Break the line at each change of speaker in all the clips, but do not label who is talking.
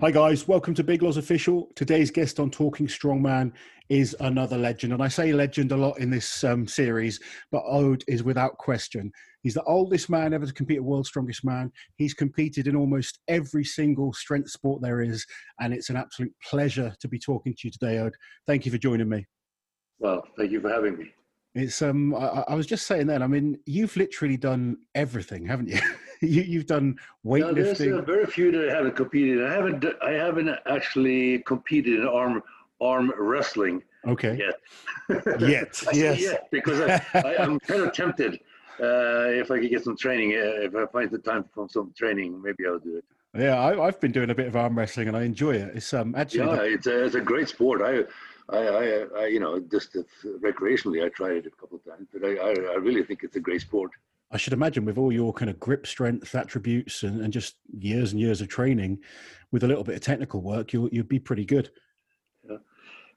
Hi, guys. Welcome to Big Loz Official. Today's guest on Talking Strongman is another legend. And I say legend a lot in this um, series, but Odd is without question. He's the oldest man ever to compete at World's Strongest Man. He's competed in almost every single strength sport there is. And it's an absolute pleasure to be talking to you today, Odd. Thank you for joining me.
Well, thank you for having me.
It's um. I, I was just saying then. I mean, you've literally done everything, haven't you? you have done weightlifting. No, there's
uh, very few that I haven't competed. I haven't. I haven't actually competed in arm arm wrestling.
Okay.
Yet.
yet. yes.
Yet because I, I, am kind of tempted. Uh, if I could get some training, uh, if I find the time for some training, maybe I'll do it.
Yeah, I, have been doing a bit of arm wrestling and I enjoy it. It's um actually
yeah, the... it's a, it's a great sport. I I, I, I, you know, just recreationally, I tried it a couple of times, but I, I, I, really think it's a great sport.
I should imagine with all your kind of grip strength attributes and, and just years and years of training, with a little bit of technical work, you'll you'd be pretty good.
Yeah,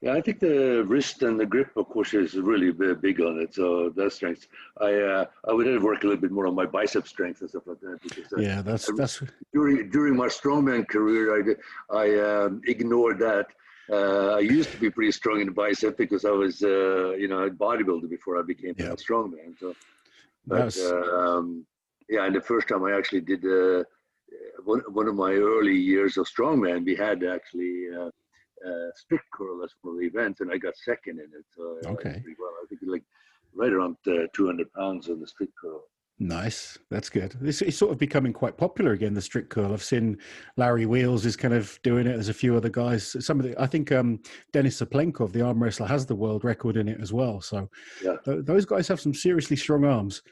yeah. I think the wrist and the grip, of course, is really big on it. So that strength, I uh, I would have worked a little bit more on my bicep strength and stuff like that.
Because yeah, that's I, that's
during during my strongman career, I I um, ignored that uh, I used to be pretty strong in the bicep because I was, uh, you know, a bodybuilder before I became yeah. a strongman. So, but um, yeah, and the first time I actually did uh, one one of my early years of strongman, we had actually uh, uh, strict curl as one of the events, and I got second in it. So
okay,
I well. I think like right around uh, 200 pounds on the strict curl.
Nice. That's good. This is sort of becoming quite popular again, the strict curl. I've seen Larry Wheels is kind of doing it. There's a few other guys. Some of the, I think um, Denis Cyplenkov, the arm wrestler, has the world record in it as well. So
yeah.
th- those guys have some seriously strong arms.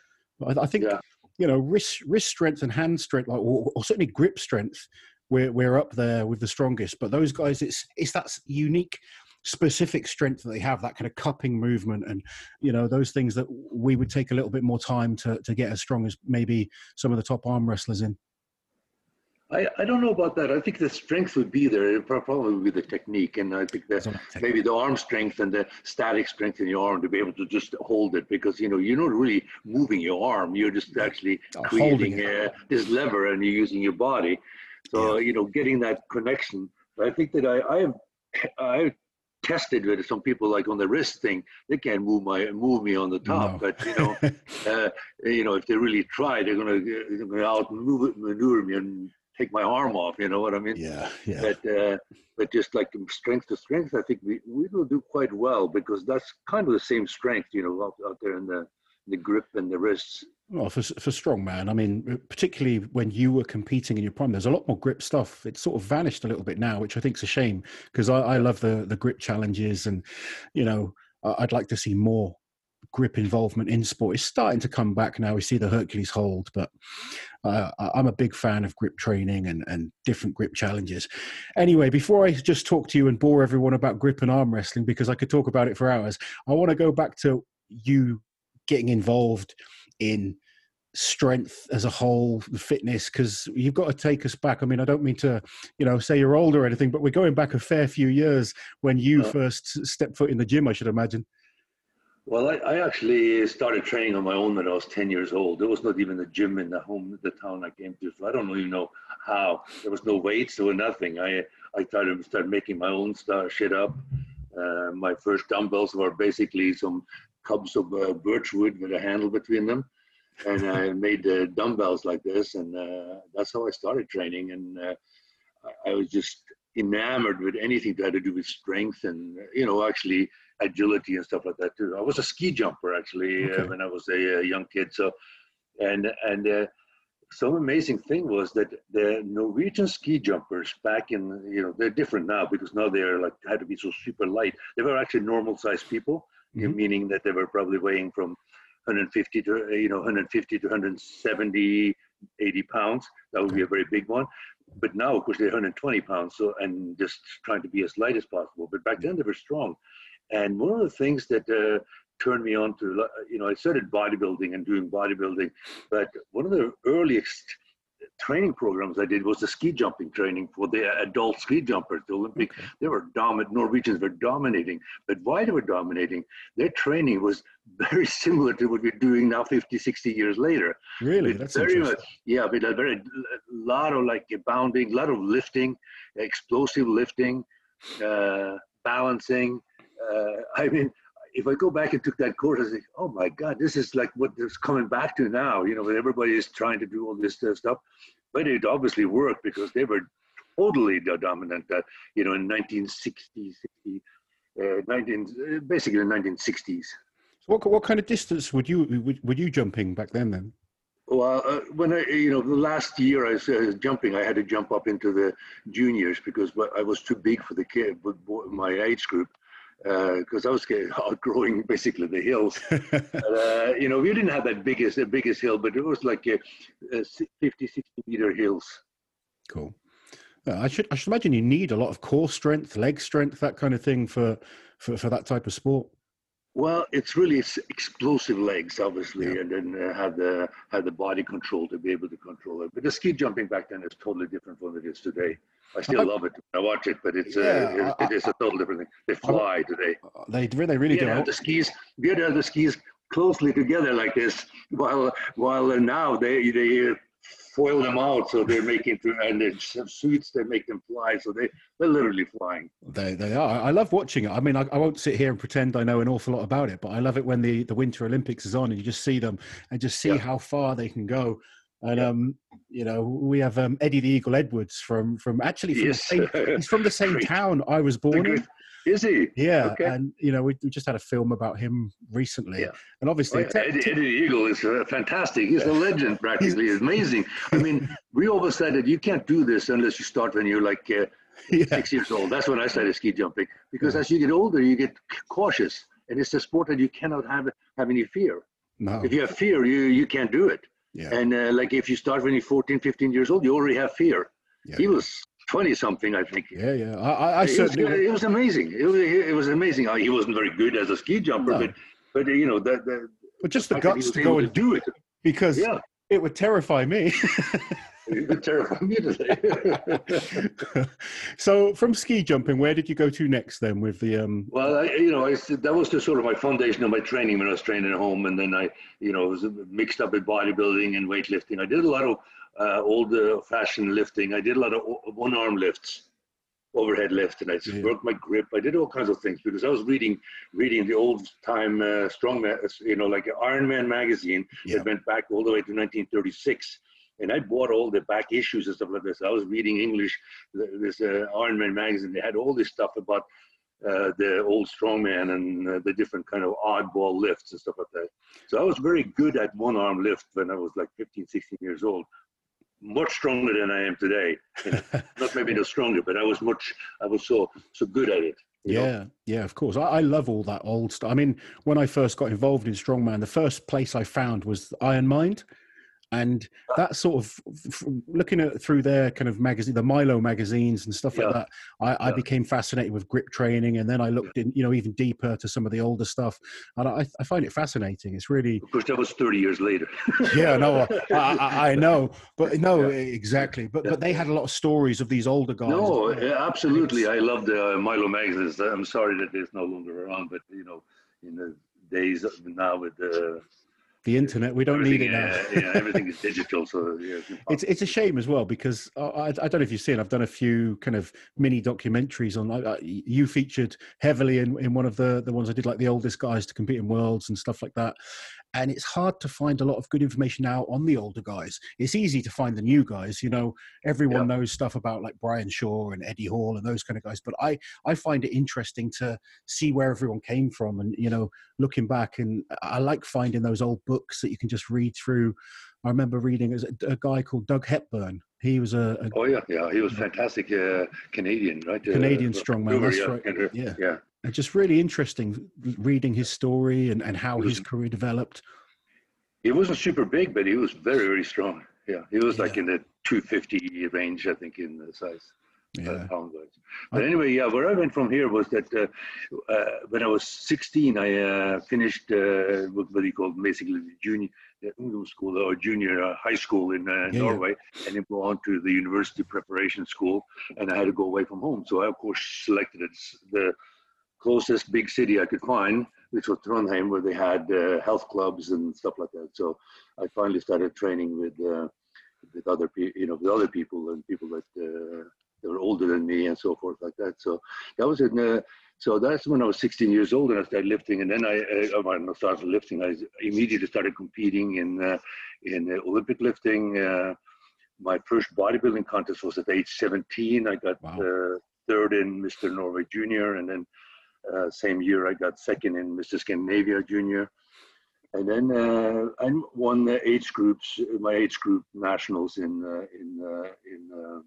I, I think, yeah. you know, wrist, wrist strength and hand strength, like, or, or certainly grip strength, we're, we're up there with the strongest. But those guys, it's, it's that unique specific strength that they have, that kind of cupping movement, and you know those things that we would take a little bit more time to to get as strong as maybe some of the top arm wrestlers in.
I, I don't know about that. I think the strength would be there. It probably would be the technique, and I think that maybe the arm strength and the static strength in your arm to be able to just hold it, because you know you're not really moving your arm. You're just actually uh, creating a, this lever, and you're using your body. So yeah. you know, getting that connection. I think that I I have I tested with some people like on the wrist thing they can't move my move me on the top no. but you know uh, you know if they really try they're gonna, they're gonna out maneuver me and take my arm off you know what i mean?
Yeah yeah.
But uh, but just like strength to strength i think we, we will do quite well because that's kind of the same strength you know out, out there in the the grip and the wrists
well, for for strongman, I mean, particularly when you were competing in your prime, there's a lot more grip stuff. It's sort of vanished a little bit now, which I think is a shame because I, I love the the grip challenges, and you know, I'd like to see more grip involvement in sport. It's starting to come back now. We see the Hercules hold, but uh, I'm a big fan of grip training and, and different grip challenges. Anyway, before I just talk to you and bore everyone about grip and arm wrestling, because I could talk about it for hours, I want to go back to you getting involved in strength as a whole fitness because you've got to take us back. I mean i don't mean to you know say you're old or anything but we're going back a fair few years when you first stepped foot in the gym i should imagine.
Well I, I, actually started training on my own when i was 10 years old. There was not even a gym in the home the town i came to so i don't even know how. There was no weights there was nothing. I i started to start making my own stuff shit up. Uh, my first dumbbells were basically some cubs of uh, birch wood with a handle between them. And I made uh, dumbbells like this, and uh, that's how I started training. And uh, I was just enamored with anything that had to do with strength and, you know, actually agility and stuff like that too. I was a ski jumper actually uh, okay. when I was a, a, young kid. So, and and uh, some amazing thing was that the Norwegian ski jumpers back in, you know, they're different now because now they're like had to be so super light. They were actually normal sized people mm-hmm. meaning that they were probably weighing from 150 to you know 150 to 170 80 pounds. That would be a very big one. But now of course they're 120 pounds so and just trying to be as light as possible. But back then they were strong. And one of the things that uh, turned me on to you know i started bodybuilding and doing bodybuilding but one of the earliest training programs I did was the ski jumping training for the adult ski jumpers. The Olympic, okay. they were dominant. Norwegians were dominating, but why they were dominating? Their training was very similar to what we're doing now, 50, 60 years later.
Really, that's very much.
Yeah, with a very a lot of like bounding, a lot of lifting, explosive lifting, uh, balancing. Uh, I mean, if I go back and took that course, I think, oh my God, this is like what is coming back to now. You know, everybody is trying to do all this uh, stuff, but it obviously worked because they were totally dominant. Uh, you know, in 1960, 60, uh, 19, basically the 1960s.
So what what kind of distance would you would, you jumping back then? Then.
Well, uh, when I, you know, the last year I was uh, jumping, I had to jump up into the juniors because I was too big for the kid, my age group because uh, I was outgrowing basically the hills. uh, you know, we didn't have that biggest the biggest hill, but it was like a, a 50, 60 meter hills.
Cool. Uh, I should I should imagine you need a lot of core strength, leg strength, that kind of thing for for, for that type of sport.
Well, it's really explosive legs, obviously, yeah. and then uh, had the had the body control to be able to control it. But the ski jumping back then is totally different from what it is today. I still love it. I watch it, but it's uh, yeah, uh, it, it is a total different thing. They fly today.
They they really do.
Have the skis. You have the skis closely together like this, while while now they they foil them out so they're making through and they have suits that make them fly so they they're literally flying
they they are i love watching it i mean I, I, won't sit here and pretend i know an awful lot about it but i love it when the the winter olympics is on and you just see them and just see yeah. how far they can go and yeah. um you know we have um eddie the eagle edwards from from actually from yes. the same, he's from the same town i was born in
is he?
Yeah, okay. and you know we, we, just had a film about him recently, yeah. and obviously
well, Eddie, Eddie Eagle is uh, fantastic. He's a legend, practically. He's amazing. I mean, we always said that you can't do this unless you start when you're like uh, yeah. six years old. That's when I started ski jumping because yeah. as you get older, you get cautious, and it's a sport that you cannot have have any fear. No. If you have fear, you you can't do it. Yeah. And uh, like if you start when you're 14, 15 years old, you already have fear. Yeah. He was 20 something, I think.
Yeah, yeah. I, I it certainly.
Was, it was amazing. It was, it was amazing. He wasn't very good as a ski jumper, no. but, but you know, that. that
but just the, the guts to go and to do it. Because yeah. it would terrify me.
it would terrify me today.
so, from ski jumping, where did you go to next then with the. um
Well, I, you know, I, that was the sort of my foundation of my training when I was training at home. And then I, you know, it was mixed up with bodybuilding and weightlifting. I did a lot of uh, old fashioned lifting. I did a lot of one arm lifts, overhead lift, and I yeah. worked my grip. I did all kinds of things because I was reading reading the old time uh, strong, you know, like Iron Man magazine yeah. that went back all the way to 1936. And I bought all the back issues and stuff like this. I was reading English, this uh, Iron Man magazine. They had all this stuff about uh, the old strongman and uh, the different kind of oddball lifts and stuff like that. So I was very good at one arm lift when I was like 15, 16 years old much stronger than I am today. You know, not maybe no stronger, but I was much. I was so so good at it.
yeah, know? yeah, of course. I, I, love all that old stuff. I mean, when I first got involved in strongman, the first place I found was Iron Mind and that sort of looking at through their kind of magazine the milo magazines and stuff yeah. like that I, yeah. I, became fascinated with grip training and then i looked in you know even deeper to some of the older stuff. And i, I find it fascinating. It's really
of course that was 30 years later.
Yeah no I, I, know. But no yeah. exactly. But but they had a lot of stories of these older guys.
No absolutely. i love the uh, milo magazines. I'm sorry that it's no longer around but you know in the days now with the
the internet. We don't everything, need it now.
yeah, yeah, everything is digital, so yeah,
it's, it's, it's a shame as well because I, I, don't know if you've seen. I've done a few kind of mini documentaries on. Uh, you featured heavily in, in one of the the ones I did, like the oldest guys to compete in worlds and stuff like that and it's hard to find a lot of good information now on the older guys. It's easy to find the new guys. You know, everyone yeah. knows stuff about like Brian Shaw and Eddie Hall and those kind of guys. But I I find it interesting to see where everyone came from, and you know, looking back, and I like finding those old books that you can just read through. I remember reading a, a guy called Doug Hepburn. He was a, a
oh yeah yeah he was fantastic uh, Canadian right
Canadian uh, strongman. That's right.
Yeah. yeah
and just really interesting reading his story and, and how his career developed.
He wasn't super big, but he was very, very strong. Yeah, he was yeah. like in the 250 range, I think, in the size. Yeah. But anyway, yeah, where I went from here was that uh, uh, when I was 16, I uh, finished uh, what you call basically the junior uh, school or junior uh, high school in yeah, Norway, yeah. and then go on to the university preparation school, and I had to go away from home. So I of course selected the closest big city I could find, which was Trondheim, where they had health clubs and stuff like that. So I finally started training with with other people, you know, with other people and people that they were older than me and so forth like that. So that was in. Uh, so that's when I was 16 years old and I started lifting. And then I, uh, when I started lifting, I immediately started competing in uh, in uh, Olympic lifting. Uh, my first bodybuilding contest was at age 17. I got wow. Uh, third in Mr. Norway Junior, and then uh, same year I got second in Mr. Scandinavia Junior. And then I won the age groups, my age group nationals in in in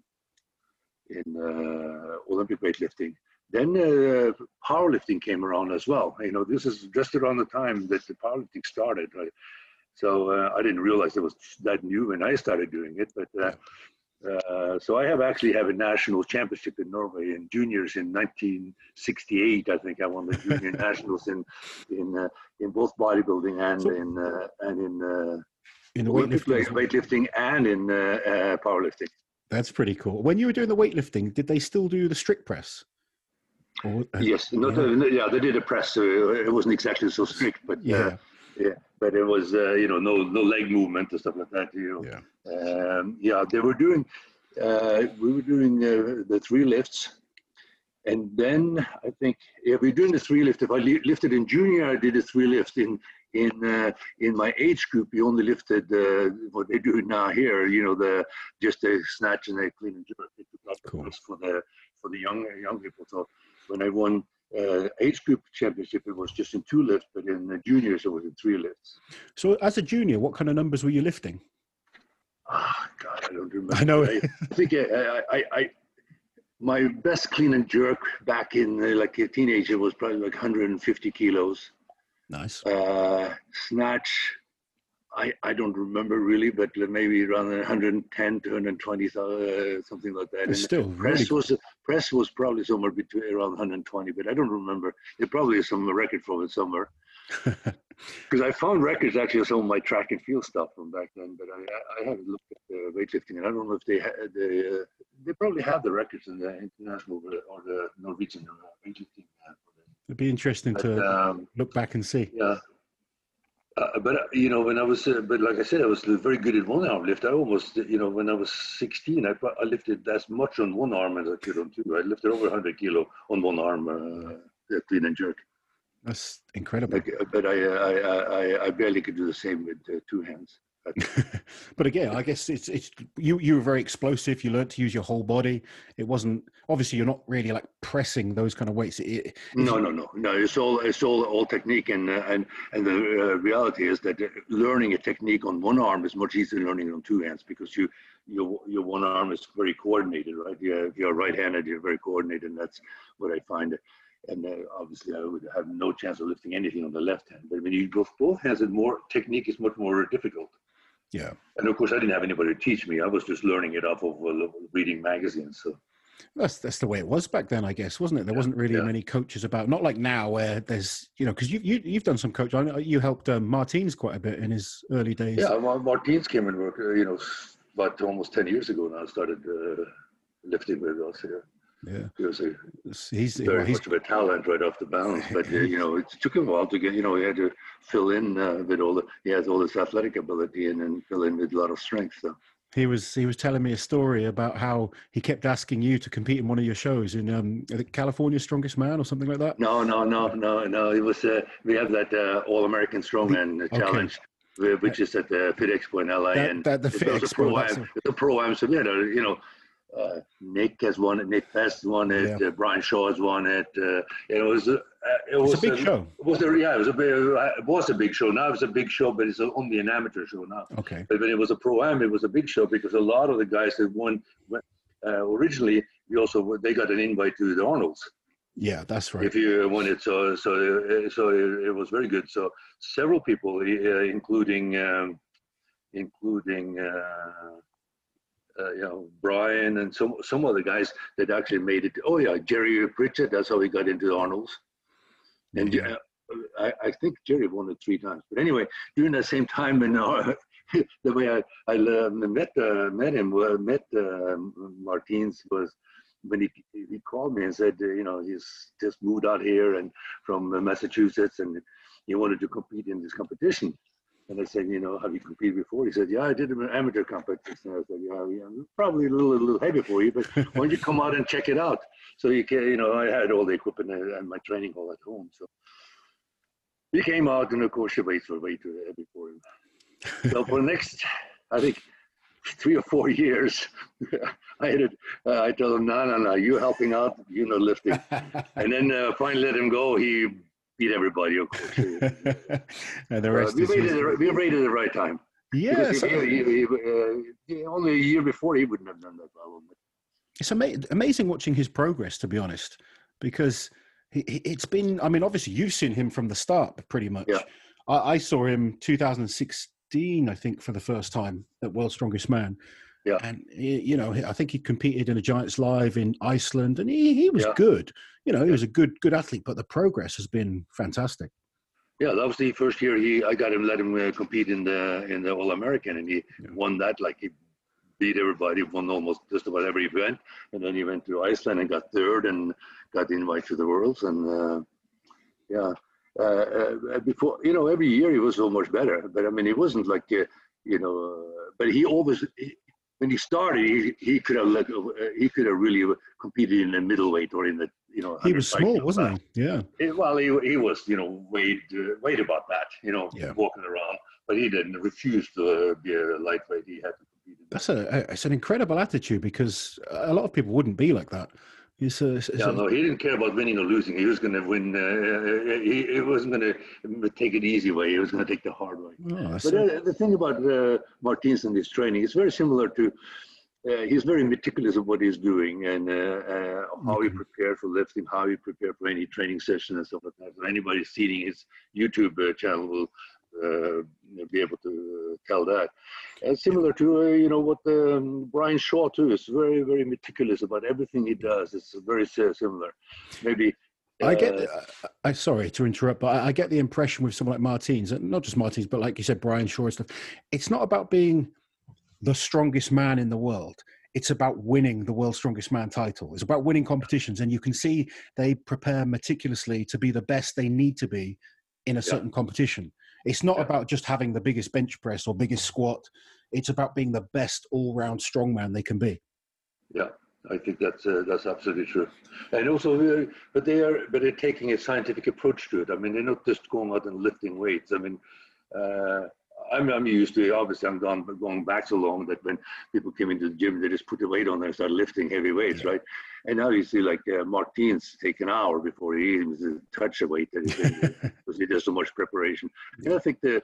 in uh, Olympic weightlifting. Then uh, powerlifting came around as well. You know, this is just around the time that the powerlifting started. Right? So uh, I didn't realize it was that new when I started doing it. But uh, uh, so I have actually have a national championship in Norway in juniors in 1968. I think I won the junior nationals in in uh, in both bodybuilding and so, in and in
in weightlifting,
weightlifting and in powerlifting.
That's pretty cool. When you were doing the weightlifting, did they still do the strict press?
Or, uh, yes, not yeah. Yeah, they did a press. So it wasn't exactly so strict, but uh, yeah, uh, yeah. But it was uh, you know no no leg movement and stuff like that. You know, yeah, um, yeah. They were doing. Uh, we were doing uh, the three lifts, and then I think yeah, we're doing the three lift. If I lifted in junior, I did a three lift in in uh, in my age group, you only lifted uh, what they do now here. You know, the just a snatch and a clean and jerk. Took out cool. for the for the young young people. So when I won uh, age group championship, it was just in two lifts, but in the juniors, it was in three lifts.
So as a junior, what kind of numbers were you lifting?
Oh, God, I don't remember.
I know.
I, I think I, I, I, my best clean and jerk back in uh, like a teenager was probably like 150 kilos.
Nice.
Uh, snatch, I, I don't remember really, but maybe around 110 to 120, uh, something like that.
It's still
press
really
was press was probably somewhere between around 120, but I don't remember. There probably is some record from it somewhere. Because I found records actually of some of my track and field stuff from back then, but I, I haven't looked at the weightlifting, and I don't know if they ha- they uh, they probably have the records in the international or the Norwegian uh, weightlifting. Uh,
It'd be interesting but, to um, look back and see.
Yeah. Uh, but uh, you know, when I was, uh, but like I said, I was very good at one arm lift. I almost, you know, when I was 16, I, I lifted as much on one arm as I could on two. I lifted over 100 kilo on one arm, uh, clean and jerk.
That's incredible.
Like, uh, but I, I, I, I barely could do the same with uh, two hands.
but again, I guess it's it's you you were very explosive. You learned to use your whole body. It wasn't obviously you're not really like pressing those kind of weights. It,
no, no, no, no. It's all it's all all technique, and uh, and and the uh, reality is that learning a technique on one arm is much easier than learning it on two hands because you your your one arm is very coordinated, right? You're, if you're right-handed, you're very coordinated, and that's what I find. And uh, obviously, I would have no chance of lifting anything on the left hand. But when you go both hands, it more technique is much more difficult.
Yeah.
And of course, I didn't have anybody to teach me. I was just learning it off of uh, reading magazines. So.
That's that's the way it was back then, I guess, wasn't it? There yeah, wasn't really yeah. many coaches about. Not like now, where there's you know, because you you you've done some coaching. You helped um, Martins quite a bit in his early days.
Yeah, Martins came and worked. Uh, you know, about almost ten years ago now. Started uh, lifting with us here.
Yeah,
he was a
he's
very
well, he's,
much of a talent right off the bounce. But uh, you know, it took him a while to get. You know, he had to fill in uh, with all the. He has all this athletic ability and then fill in with a lot of strength. So.
He was he was telling me a story about how he kept asking you to compete in one of your shows in um, California Strongest Man or something like that.
No, no, no, no, no. It was uh, we have that uh, All American Strongman okay. challenge which is at the Fit Expo in LA.
That, and that, the Fit Expo. Pro
am, it's a pro am, so know, you know, uh, Nick has won it. Nick Best won it. Yeah. Uh, Brian Shaw has won it. Uh, it was uh,
it was a big show.
It was a, yeah, it was a big, it was a big show. Now it's a big show, but it's only an amateur show now.
Okay.
But when it was a pro am, it was a big show because a lot of the guys that won uh, originally, we also they got an invite to the Arnold's.
Yeah, that's right.
If you won it, so so so it, it was very good. So several people, uh, including um, including uh, you know Brian and some some of the guys that actually made it. Oh yeah, Jerry Pritchett. That's how he got into Arnold's. And mm-hmm. I, I, think Jerry won it three times. But anyway, during that same time, and uh, the way I, I uh, met uh, met him, uh, met uh, Martins was when he he called me and said, uh, you know, he's just moved out here and from Massachusetts, and he wanted to compete in this competition. And I said, you know, have you competed before? He said, yeah, I did an amateur competition. I said, yeah, yeah probably a little, a little heavy for you, but why don't you come out and check it out? So you can, you know, I had all the equipment and my training hall at home. So he came out, and of course, the weights were way too heavy for him. So for the next, I think, three or four years, I had it. Uh, I told him, no, no, no, you helping out, you know, lifting. and then uh, finally let him go. He beat everybody, of course. and the rest uh, we, made it, we made it the right time.
Yes.
He, he, uh, only a year before, he wouldn't have done that problem.
It's ama- amazing watching his progress, to be honest, because it's been. I mean, obviously, you've seen him from the start, pretty much.
Yeah.
I, I saw him 2016, I think, for the first time at World's Strongest Man.
Yeah.
And he, you know, I think he competed in a Giants Live in Iceland, and he, he was yeah. good. You know, he was a good good athlete, but the progress has been fantastic.
Yeah, that was the first year he I got him let him uh, compete in the in the All American, and he yeah. won that like he beat everybody, won almost just about every event, and then he went to Iceland and got third and got invited to the Worlds, and uh, yeah. Uh, uh, before you know, every year he was so much better. But I mean, he wasn't like uh, you know. but he always he, when he started, he, he could have like, he could have really competed in the middleweight or in the you know.
He was small, wasn't he? Yeah.
well, he, he was you know weighed uh, weighed about that you know yeah. walking around, but he didn't refuse to be a lightweight. He had to compete.
That's a it's an incredible attitude because a lot of people wouldn't be like that. It's a, it's
yeah, a, no, he didn't care about winning or losing. He was going to win. Uh, he, he wasn't going to take it easy way. He was going to take the hard way. Oh, but uh, the thing about uh, Martins and his training is very similar to. Uh, he's very meticulous of what he's doing and uh, uh, how he prepared for lifting, how he prepared for any training session and stuff like that. So anybody seeing his YouTube channel will uh, be able to tell that. And similar to uh, you know what um, Brian Shaw too is very very meticulous about everything he does. It's very similar. Maybe.
I get. Uh, I sorry to interrupt, but I, I, get the impression with someone like Martins, and not just Martins, but like you said, Brian Shaw and stuff. It's not about being the strongest man in the world. It's about winning the world's strongest man title. It's about winning competitions, and you can see they prepare meticulously to be the best they need to be in a certain yeah. competition. It's not yeah. about just having the biggest bench press or biggest squat. It's about being the best all-round strongman they can be.
Yeah, I think that's uh, that's absolutely true. And also, uh, but they are but they're taking a scientific approach to it. I mean, they're not just going out and lifting weights. I mean, uh, I'm, I'm used to it. Obviously, I'm gone going back so long that when people came into the gym, they just put the weight on there and start lifting heavy weights, yeah. right? And now you see like uh, Martins take an hour before he even touch a weight that because he does so much preparation. And I think the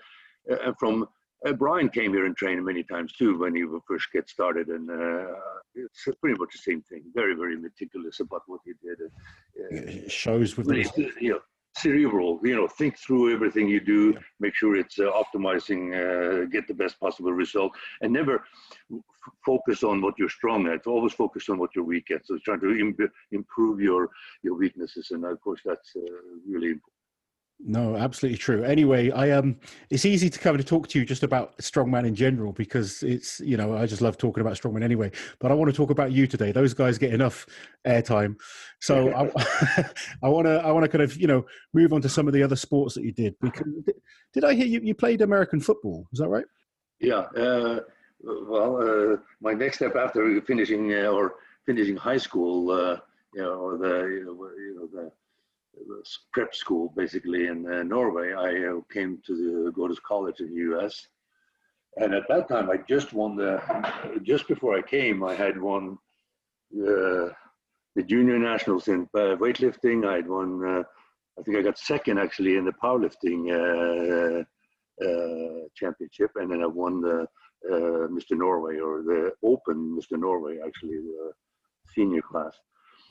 uh, from uh, Brian came here and trained many times too when he first get started, and uh, it's pretty much the same thing. Very, very meticulous about what he did.
Uh, it shows with
the, you know, cerebral you know think through everything you do make sure it's uh, optimizing uh, get the best possible result and never f- focus on what you're strong at always focus on what you're weak at so trying to Im- improve your your weaknesses and of course that's uh, really important
no, absolutely true. Anyway, I um, it's easy to come to talk to you just about strongman in general because it's you know I just love talking about strongman anyway. But I want to talk about you today. Those guys get enough airtime, so I, I want to I want to kind of you know move on to some of the other sports that you did. Because did I hear you you played American football? Is that right?
Yeah. Uh, well, uh, my next step after finishing uh, or finishing high school, uh, you know, or the you know, you know the prep school basically in uh, Norway. I uh, came to the, go to college in the U.S. And at that time, I just won the. Just before I came, I had won uh, the junior nationals in uh, weightlifting. I had won. Uh, I think I got second actually in the powerlifting uh, championship, and then I won the Mr. Norway or the Open Mr. Norway actually the senior class.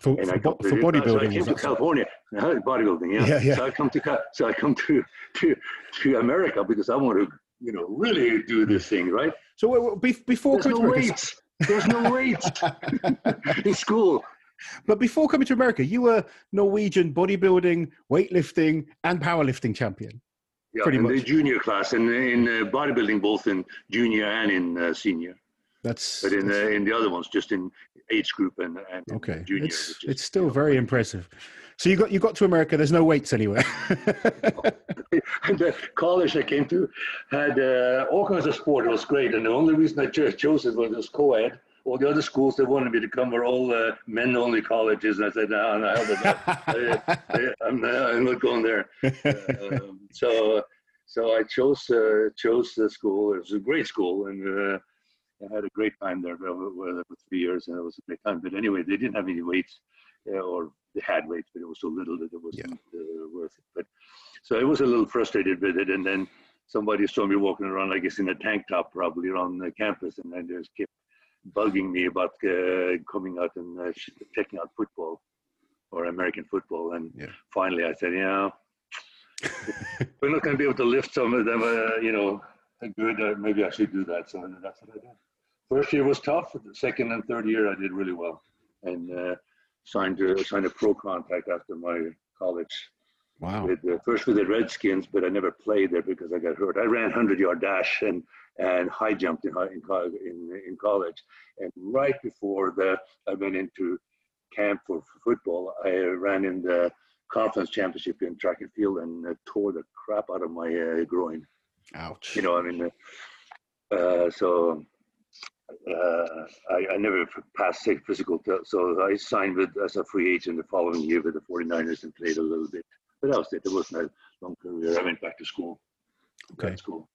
For, and for, I come to, for bodybuilding, so I
came to California. Uh, bodybuilding, yeah. yeah, yeah. So I come to so I come to to to America because I want to you know really do this thing, right?
So before
There's no weights. There's no weights in school.
But before coming to America, you were Norwegian bodybuilding, weightlifting, and powerlifting champion.
Yeah, pretty in much. the junior class and in uh, bodybuilding, both in junior and in uh, senior.
That's
but in
that's,
the in the other ones, just in age group and, and
okay,
junior.
It's,
is,
it's still you know, very impressive. So you got you got to America. There's no weights anywhere.
and the college I came to had uh, all kinds of sport. It was great, and the only reason I chose it was it was co-ed. All the other schools that wanted me to come were all uh, men-only colleges, and I said, "No, no, I, I'm not going there." Um, so, so I chose uh, chose the school. It was a great school, and uh, I had a great time there for, three years, and it was a great time. But anyway, they didn't have any weights, uh, or they had weights, but it was so little that it wasn't yeah. uh, worth it. But so I was a little frustrated with it, and then somebody saw me walking around, I guess, in a tank top, probably around the campus, and then just kept bugging me about uh, coming out and uh, checking out football or American football. And yeah. finally, I said, "Yeah, we're not going to be able to lift some of them, uh, you know, good. Uh, maybe I should do that." So that's what I did. First year was tough. The second and third year, I did really well, and uh, signed a, signed a pro contract after my college
Wow.
With, uh, first with the Redskins, but I never played there because I got hurt. I ran 100 yard dash and, and high jumped in, in, in, in college. And right before that, I went into camp for, for football. I ran in the conference championship in track and field and uh, tore the crap out of my uh, groin.
Ouch.
You know, I mean, uh, uh so uh, I, I, never passed physical. T- so I signed with as a free agent the following year with the 49ers and played a little bit. But that was it. There was no long career. I went back to school.
Okay.
School.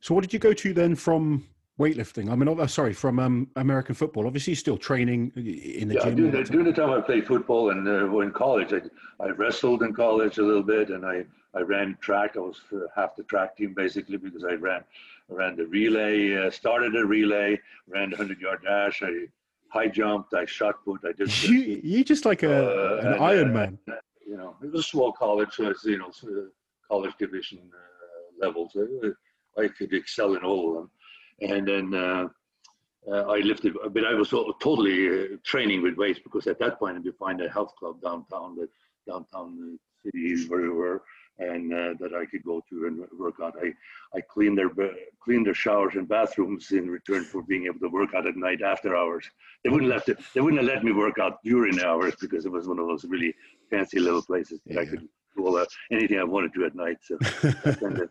So what did you go to then from weightlifting? I mean, oh, sorry, from um, American football. Obviously, still training in the
yeah,
gym.
During the, during the time I played football and uh, in college, I, I wrestled in college a little bit, and I, I ran track. I was uh, half the track team basically because I ran ran the relay, uh, started a relay, ran the hundred yard dash. I high jumped, I shot put, I did.
You you just like a uh, an and, Iron Man
you know, it was a small college, so it's, you know, college division uh, levels. I, I could excel in all of them. And then uh, uh, I lifted, but I was totally uh, training with weights because at that point you find a health club downtown, the downtown city where we were, and uh, that I could go to and work out. I, I cleaned their cleaned their showers and bathrooms in return for being able to work out at night after hours. They wouldn't let they wouldn't have let me work out during hours because it was one of those really fancy little places that yeah. I could do all that, anything I wanted to at night. So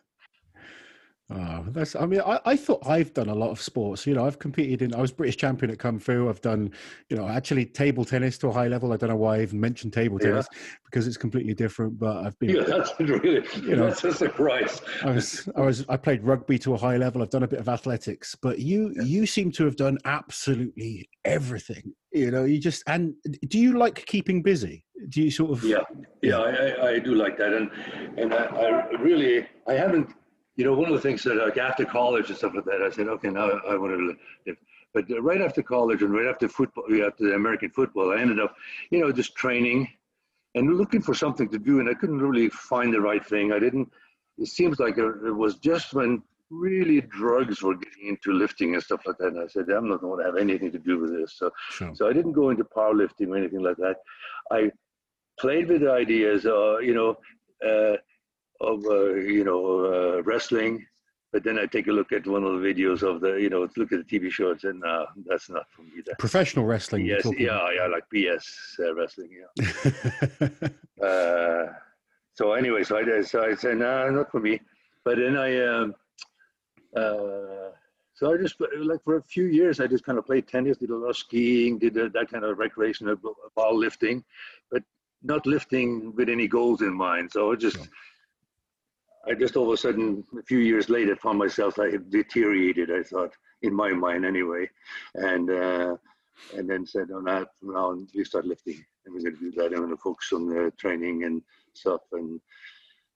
Oh, that's. I mean, I, I thought I've done a lot of sports. You know, I've competed in. I was British champion at kung fu. I've done, you know, actually table tennis to a high level. I don't know why I even mentioned table tennis yeah. because it's completely different. But I've been.
Yeah, that's really. You know, that's a surprise.
I was. I was. I played rugby to a high level. I've done a bit of athletics, but you, yeah. you seem to have done absolutely everything. You know, you just. And do you like keeping busy? Do you sort of?
Yeah, yeah, I, I do like that, and and I, I really, I haven't you know, one of the things that like after college and stuff like that, I said, okay, now I want to live. But right after college and right after football, after the American football, I ended up, you know, just training and looking for something to do. And I couldn't really find the right thing. I didn't, it seems like it was just when really drugs were getting into lifting and stuff like that. And I said, I'm not going to have anything to do with this. So, sure. so I didn't go into powerlifting or anything like that. I played with the ideas, uh, you know, uh, of uh, you know uh, wrestling, but then I take a look at one of the videos of the you know look at the TV shows and uh, that's not for me. That.
Professional wrestling.
Yes, yeah, yeah, like PS uh, wrestling. Yeah. uh, so anyway, so I so I said nah, not for me. But then I. Um, uh, so I just like for a few years, I just kind of played tennis, did a lot of skiing, did that kind of recreational ball lifting, but not lifting with any goals in mind. So I just sure. I just all of a sudden, a few years later, found myself I had deteriorated. I thought, in my mind anyway, and uh, and then said, "Oh, now, now we start lifting, and we're going to do that. I'm going to focus on the training and stuff, and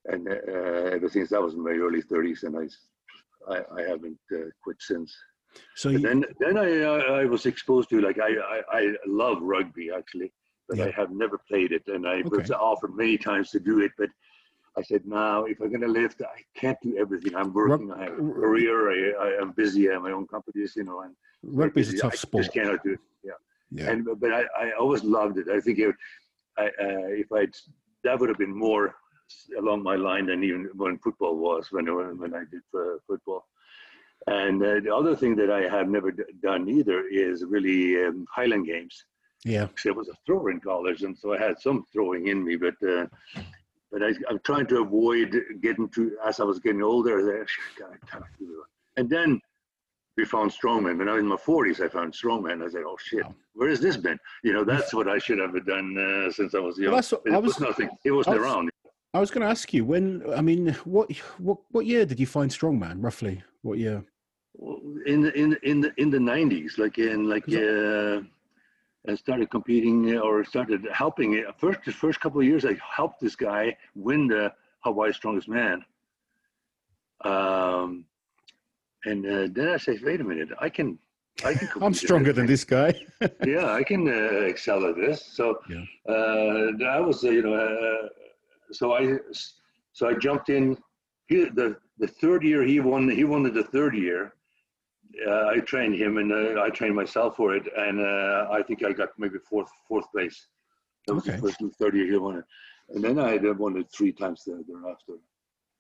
and uh, ever since that was in my early 30s, and I I, I haven't uh, quit since. So you... then then I, I was exposed to like I I, I love rugby actually, but yeah. I have never played it, and I okay. was offered many times to do it, but I said, now if I'm going to lift, I can't do everything. I'm working. I have a career. I, I am busy. I have my own companies, you know. And
rugby's a tough
I
sport.
just cannot do it. Yeah.
Yeah.
And but I, I always loved it. I think it, I, uh, if I'd that would have been more along my line than even when football was when when I did uh, football. And uh, the other thing that I have never d- done either is really um, Highland games.
Yeah.
Actually, I was a thrower in college, and so I had some throwing in me, but. Uh, but I, I'm trying to avoid getting to as I was getting older. I said, God, I can't do it. And then we found strongman. When I was in my 40s, I found strongman. I said, "Oh shit, where has this been?" You know, that's what I should have done uh, since I was young.
Well, what-
But
I
it was,
was-
nothing. It wasn't
I was-
around.
I was going to ask you when. I mean, what what what year did you find strongman? Roughly, what year?
In the in the- in the in the 90s, like in like uh, I started competing uh, or started helping. it. First, the first couple of years, I helped this guy win the Hawaii Strongest Man. Um, and uh, then I say, wait a minute, I can. I can compete
I'm stronger than this guy.
yeah, I can uh, excel at this. So
Yeah.
uh, that was, uh, you know, uh, so I, so I jumped in. He, the the third year he won, he won the third year. Uh, I trained him and uh, I trained myself for it, and uh, I think I got maybe fourth fourth place. That was
Okay.
the first third year he won it, and then I won it three times thereafter.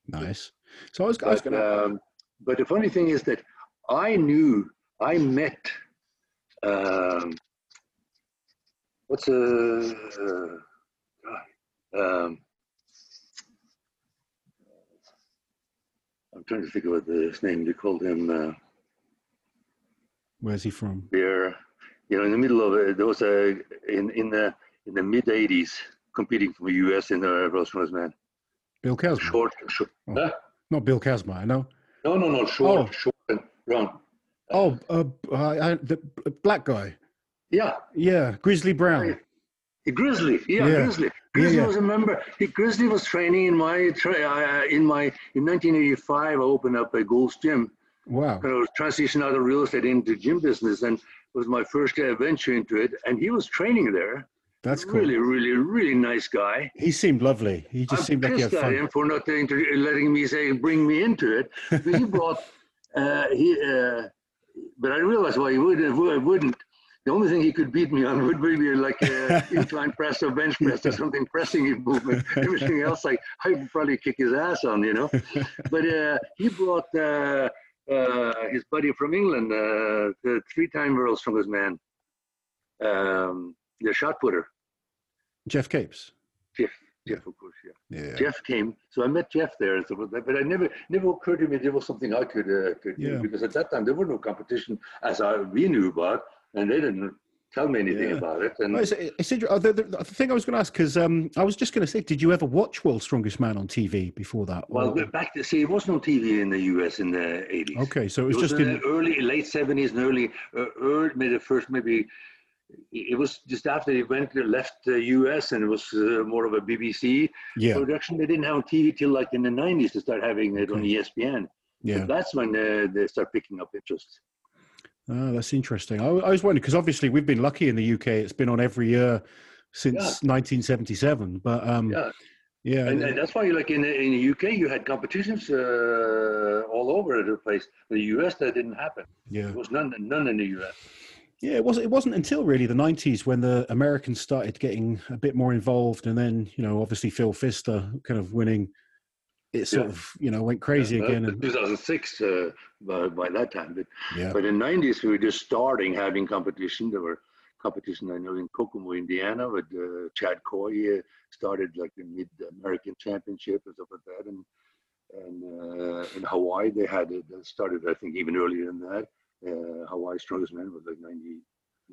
nice. So I was, I was to.
um, but the funny thing is that I knew I met um, what's a uh, um, I'm trying to think of what his name. They called him uh,
Where's he from?
there. You know, in the middle of it, there was a in in the in the mid '80s competing for the U.S. in the Rose Man.
Bill Kazmaier.
Short, short.
Oh.
Huh?
Not Bill Kazmaier. I know.
No, no, no. Short,
Oh.
short and round.
Oh, uh, I, the black guy.
Yeah,
Yeah, Grizzly Brown.
Grizzly, yeah,
Yeah.
Grizzly. Grizzly
yeah.
was a member. He, Grizzly was training in my tra- uh, in my in 1985. I opened up a Gold's Gym.
Wow.
Kind of transition out of real estate into gym business, and it was my first uh, venture into it. And he was training there.
That's cool.
Really, really, really nice guy.
He seemed lovely. He just
I'm
seemed like he had
at
fun.
him for not inter- letting me say bring me into it. But he brought uh, he, uh, but I realized why he wouldn't. wouldn't. The only thing he could beat me on would be like uh, incline press or bench press or something pressing movement. Everything else, like I would probably kick his ass on, you know. But uh, he brought uh, uh, his buddy from England, uh, the three-time world strongest man, um, the shot putter,
Geoff Capes.
Geoff. Geoff, of course, yeah.
Yeah.
Geoff came, so I met Geoff there and stuff like that. But I never, never occurred to me there was something I could, uh, could
Yeah.
do because at that time there was no competition as I we knew about, and they didn't tell me anything
Yeah.
about it. And
Oh, It's, it's uh, the, the, the thing I was going to ask because um, I was just going to say, did you ever watch World's Strongest Man on TV before that?
well,
Or-
back to see, it wasn't on TV in the U.S. in the '80s.
okay, so it was
It was
just
in
in.
the early, late '70s and early, uh, early, maybe the first, maybe it was just after they went left the U.S. and it was uh, more of a BBC
Yeah,
production. They didn't have on TV till like in the '90s to start having it on E ESPN.
yeah.
That's when uh, they start picking up interest.
Oh, that's interesting. I, I was wondering because obviously we've been lucky in the UK. It's been on every year since
Yeah.
1977. But um,
Yeah,
yeah,
and, and that's why, like in the, in the UK, you had competitions uh, all over the place. In the US, that didn't happen.
yeah.
There was none, none in the US.
Yeah, it wasn't. It wasn't until really the '90s when the Americans started getting a bit more involved, and then you know, obviously Phil Pfister kind of winning. It sort
Yeah.
of you know went crazy
Uh,
again, and
2006 uh, by, by that time, but
yeah,
but in 90s we were just starting having competition. There were competition I know in Kokomo, Indiana, with uh, Chad Coy uh, started like the Mid American Championship and stuff like that, and and uh, in Hawaii they had it started I think even earlier than that. Uh, Hawaii Strongest Man was like 91,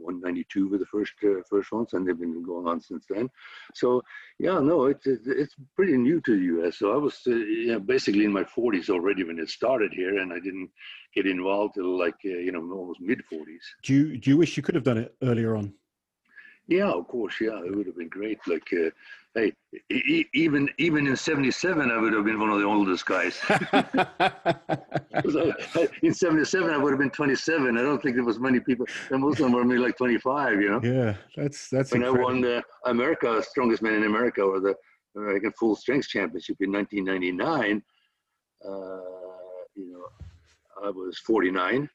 92 were the first uh, first ones, and they've been going on since then. So yeah, no, it's it's pretty new to the U.S. So I was uh, basically in my 40s already when it started here, and I didn't get involved till like uh, you know almost mid 40s.
do you do you wish you could have done it earlier on?
Yeah, of course. Yeah, it would have been great. Like, uh, hey, e- even even in '77, I would have been one of the oldest guys. I- in '77, I would have been 27. I don't think there was many people. and Most of them were maybe like 25. You know.
yeah, that's that's
when I
incredible.
won the America Strongest Man in America or the American Full Strength Championship in 1999, uh, you know, I was 49.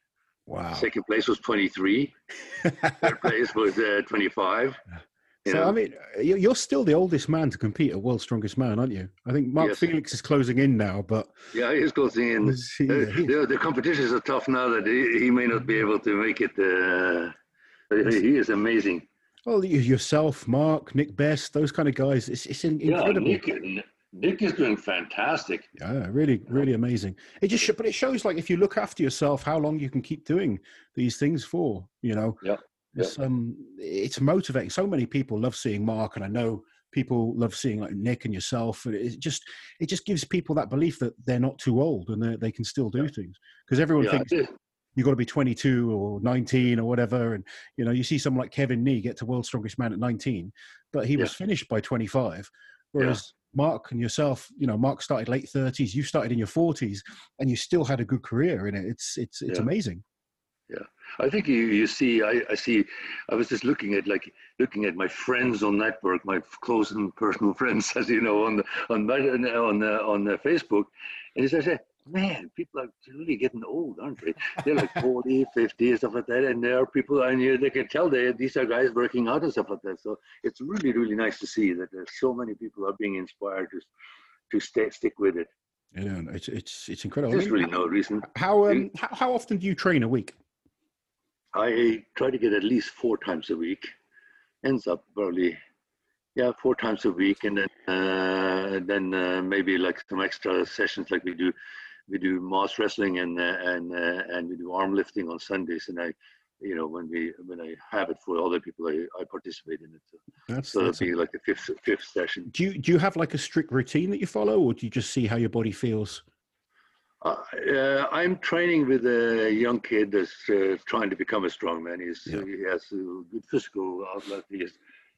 Wow.
Second place was 23. Third place was uh, 25.
So know. I mean, you're still the oldest man to compete at World's Strongest Man, aren't you? I think Mark yes. Felix is closing in now, but
yeah, he's closing in. He, uh, the, the, competitions are tough now that he, he, may not be able to make it. Uh, he is amazing.
Well, yourself, Mark, Nick Best, those kind of guys. It's, it's incredible.
Yeah, Nick, Nick is doing fantastic.
Yeah, really, really amazing. It just, but it shows like if you look after yourself, how long you can keep doing these things for. You know.
Yeah.
It's um, it's motivating. So many people love seeing Mark, and I know people love seeing like Nick and yourself. And it just, it just gives people that belief that they're not too old and they they can still do things. Because everyone yeah, thinks you've got to be 22 or 19 or whatever. And you know, you see someone like Kevin Nee get to World's Strongest Man at 19, but he was finished by 25. Whereas Mark and yourself, you know, Mark started late 30s, you started in your 40s, and you still had a good career in it. It's it's it's amazing.
Yeah, I think you, you see, I, I see, I was just looking at like looking at my friends on network, my close and personal friends, as you know, on the on on on, uh, on uh, Facebook, and as I say, man, people are really getting old, aren't they? They're like 40, 50, and stuff like that, and there are people, and you, they can tell they these are guys working out and stuff like that. So it's really, really nice to see that there's so many people are being inspired to to stay stick with it.
Yeah, it's it's it's incredible.
There's really no reason.
How um how, how often do you train a week?
I try to get at least four times a week. Ends up probably, yeah, four times a week, and then uh, then uh, maybe like some extra sessions, like we do, we do mas wrestling and uh, and uh, and we do arm lifting on Sundays, and I, you know, when we when I have it for other people, I, I participate in it. So, that's, so that'll be like the fifth fifth session.
Do you do you have like a strict routine that you follow, or do you just see how your body feels?
Uh, I'm training with a young kid that's uh, trying to become a strongman. He's, yeah. He has a good physical outlet. He is,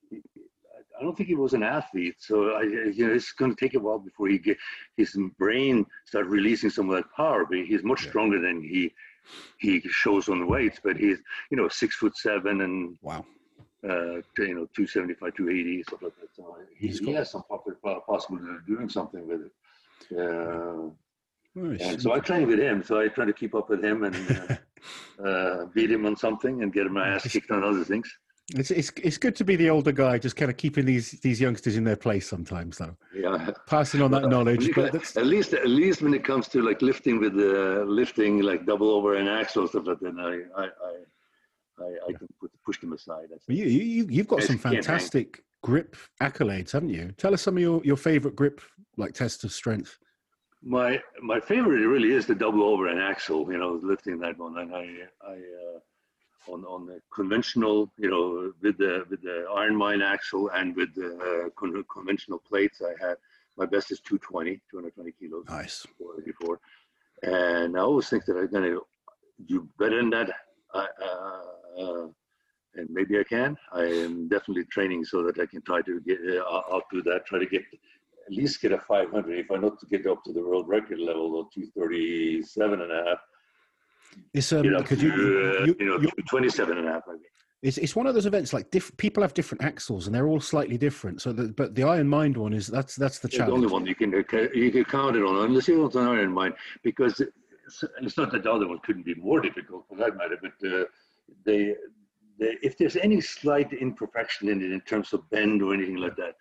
he, I don't think he was an athlete, so I, you know, it's going to take a while before he get his brain start releasing some of that power. But he's much yeah. stronger than he he shows on the weights. But he's you know six foot seven and
wow,
uh, you know 275, 280, stuff like that. So he, he has some possibility of doing something with it. Uh, Nice. And so I train with him. So I try to keep up with him and uh, uh, beat him on something and get my ass kicked on other things.
It's, it's it's good to be the older guy, just kind of keeping these these youngsters in their place sometimes, though.
Yeah,
passing on that uh, knowledge.
But at least at least when it comes to like lifting with the lifting like double over and axle stuff like that, I I I, I, I can put, push them aside.
You you you've got some fantastic grip accolades, haven't you? Tell us some of your your favorite grip like tests of strength.
My my favorite really is the double over and axle. You know, lifting that one, and I I uh, on on the conventional, you know, with the with the Iron Mind axle and with the uh, con- conventional plates, I had my best is 220, 220 kilos.
Nice.
Before, and I always think that I'm gonna do better than that. I, uh, uh, and maybe I can. I am definitely training so that I can try to get. Uh, I'll do that. Try to get at least get a 500. If I not to get up to the world record level of 237 and a half,
it's um, because you,
uh, you, you, know, 27 and a half, maybe.
It's, it's one of those events like diff- people have different axles and they're all slightly different. So, the, but the Iron Mind one is that's that's the challenge.
the only one you can you can count it on unless you want an Iron Mind because it's, it's, not that the other one couldn't be more difficult for that matter. But uh, they, they, if there's any slight imperfection in it in terms of bend or anything like that,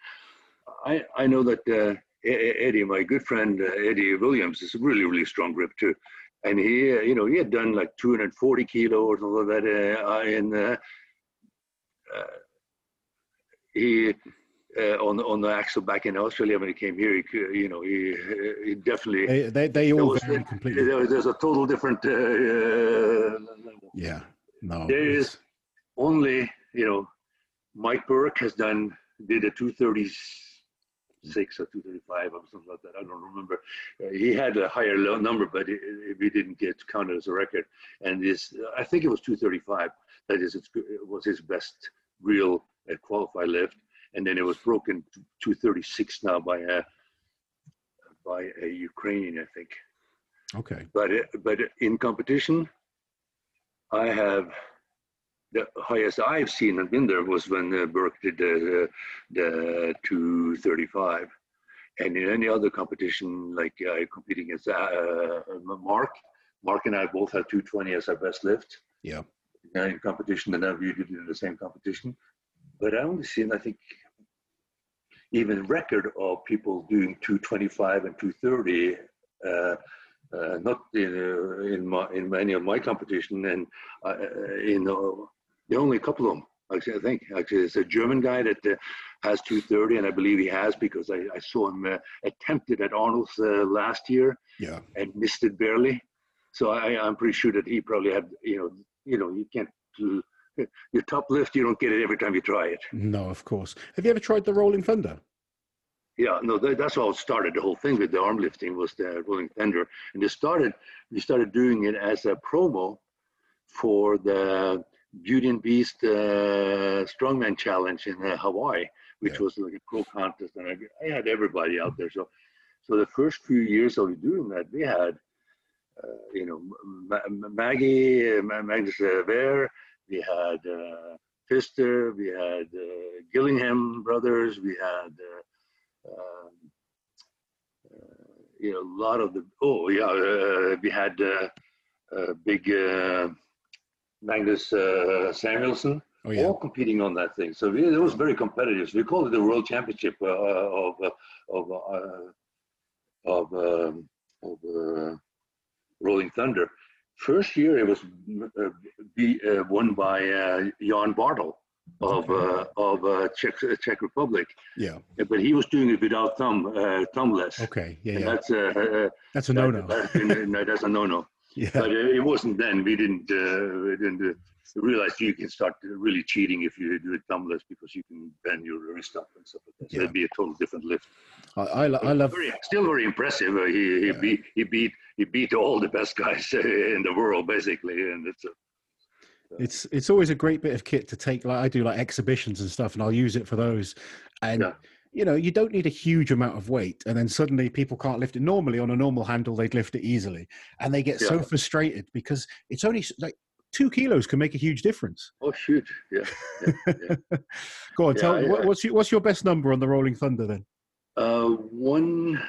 I, I know that uh, Eddie, my good friend uh, Eddie Williams, is a really, really strong grip too. And he, uh, you know, he had done like 240 kilo or something like that. Uh, and uh, uh, he, on on the axle back in Australia when he came here, he, you know, he, he definitely
they they, they all was, vary completely.
There, there's a total different level.
Yeah, no.
There is only you know, Mike Burke has done did a 230 six or 235 or something like that. I don't remember. Uh, he had a higher number, but it, it, we didn't get counted as a record. And this, I think it was 235. That is, it was his best real uh, qualified lift. And then it was broken to 236 now by a by a Ukrainian, I think.
Okay.
But but in competition, I have the highest I've seen and been there was when uh, Burke did the, the 235. and in any other competition, like uh, competing against uh, Mark, Mark and I both had 220 as our best lift.
Yeah.
In competition, and now you did it in the same competition. But I only seen, I think, even record of people doing 225 and 230. Uh, uh, not in uh, in, my, in many of my competition, and uh, in the only couple of them. Actually, I think actually it's a German guy that uh, has 230, and I believe he has because I, I saw him uh, attempted at Arnold's uh, last year,
yeah,
and missed it barely. So I, I'm pretty sure that he probably had, you know, you know, you can't. Your top lift, you don't get it every time you try it.
No, of course. Have you ever tried the Rolling Thunder?
Yeah, no, that, that's how it started. The whole thing with the arm lifting was the Rolling Thunder, and they started. We started doing it as a promo for the Beauty and Beast uh, Strongman Challenge in uh, Hawaii, which yeah. was like a pro contest, and I, I, had everybody out there. So, so the first few years of doing that, we had, uh, you know, Ma- Maggie, uh, Magnus Ver, we had uh, Pfister, we had uh, Gillingham brothers, we had, um, you know, a lot of the. Oh yeah, we had a big. Magnus uh, Samuelsson, oh, yeah. all competing on that thing. So we, it was very competitive. So we called it the World Championship uh, of uh, of uh, of um, of uh, Rolling Thunder. First year it was uh, be, won by Jan Bartel of okay. of Czech Czech Republic.
Yeah,
but he was doing it without thumb thumbless.
Okay, yeah,
yeah.
That's
a
that's a no no.
That, that's a no no. Yeah. But it wasn't then. We didn't uh, we didn't uh, realize you can start really cheating if you do it thumbless because you can bend your wrist up and stuff like that. So yeah. it'd be a total different lift.
I, I, I love
very, still very impressive. Uh, he he yeah. beat he beat he beat all the best guys in the world basically, and it's a
it's it's always a great bit of kit to take like i do like exhibitions and stuff and i'll use it for those and yeah you know, you don't need a huge amount of weight, and then suddenly people can't lift it. Normally, on a normal handle, they'd lift it easily, and they get yeah. so frustrated because it's only like two kilos can make a huge difference.
Oh, huge! Yeah. yeah,
yeah. Go on, tell me what's your, what's your best number on the Rolling Thunder then?
Uh, one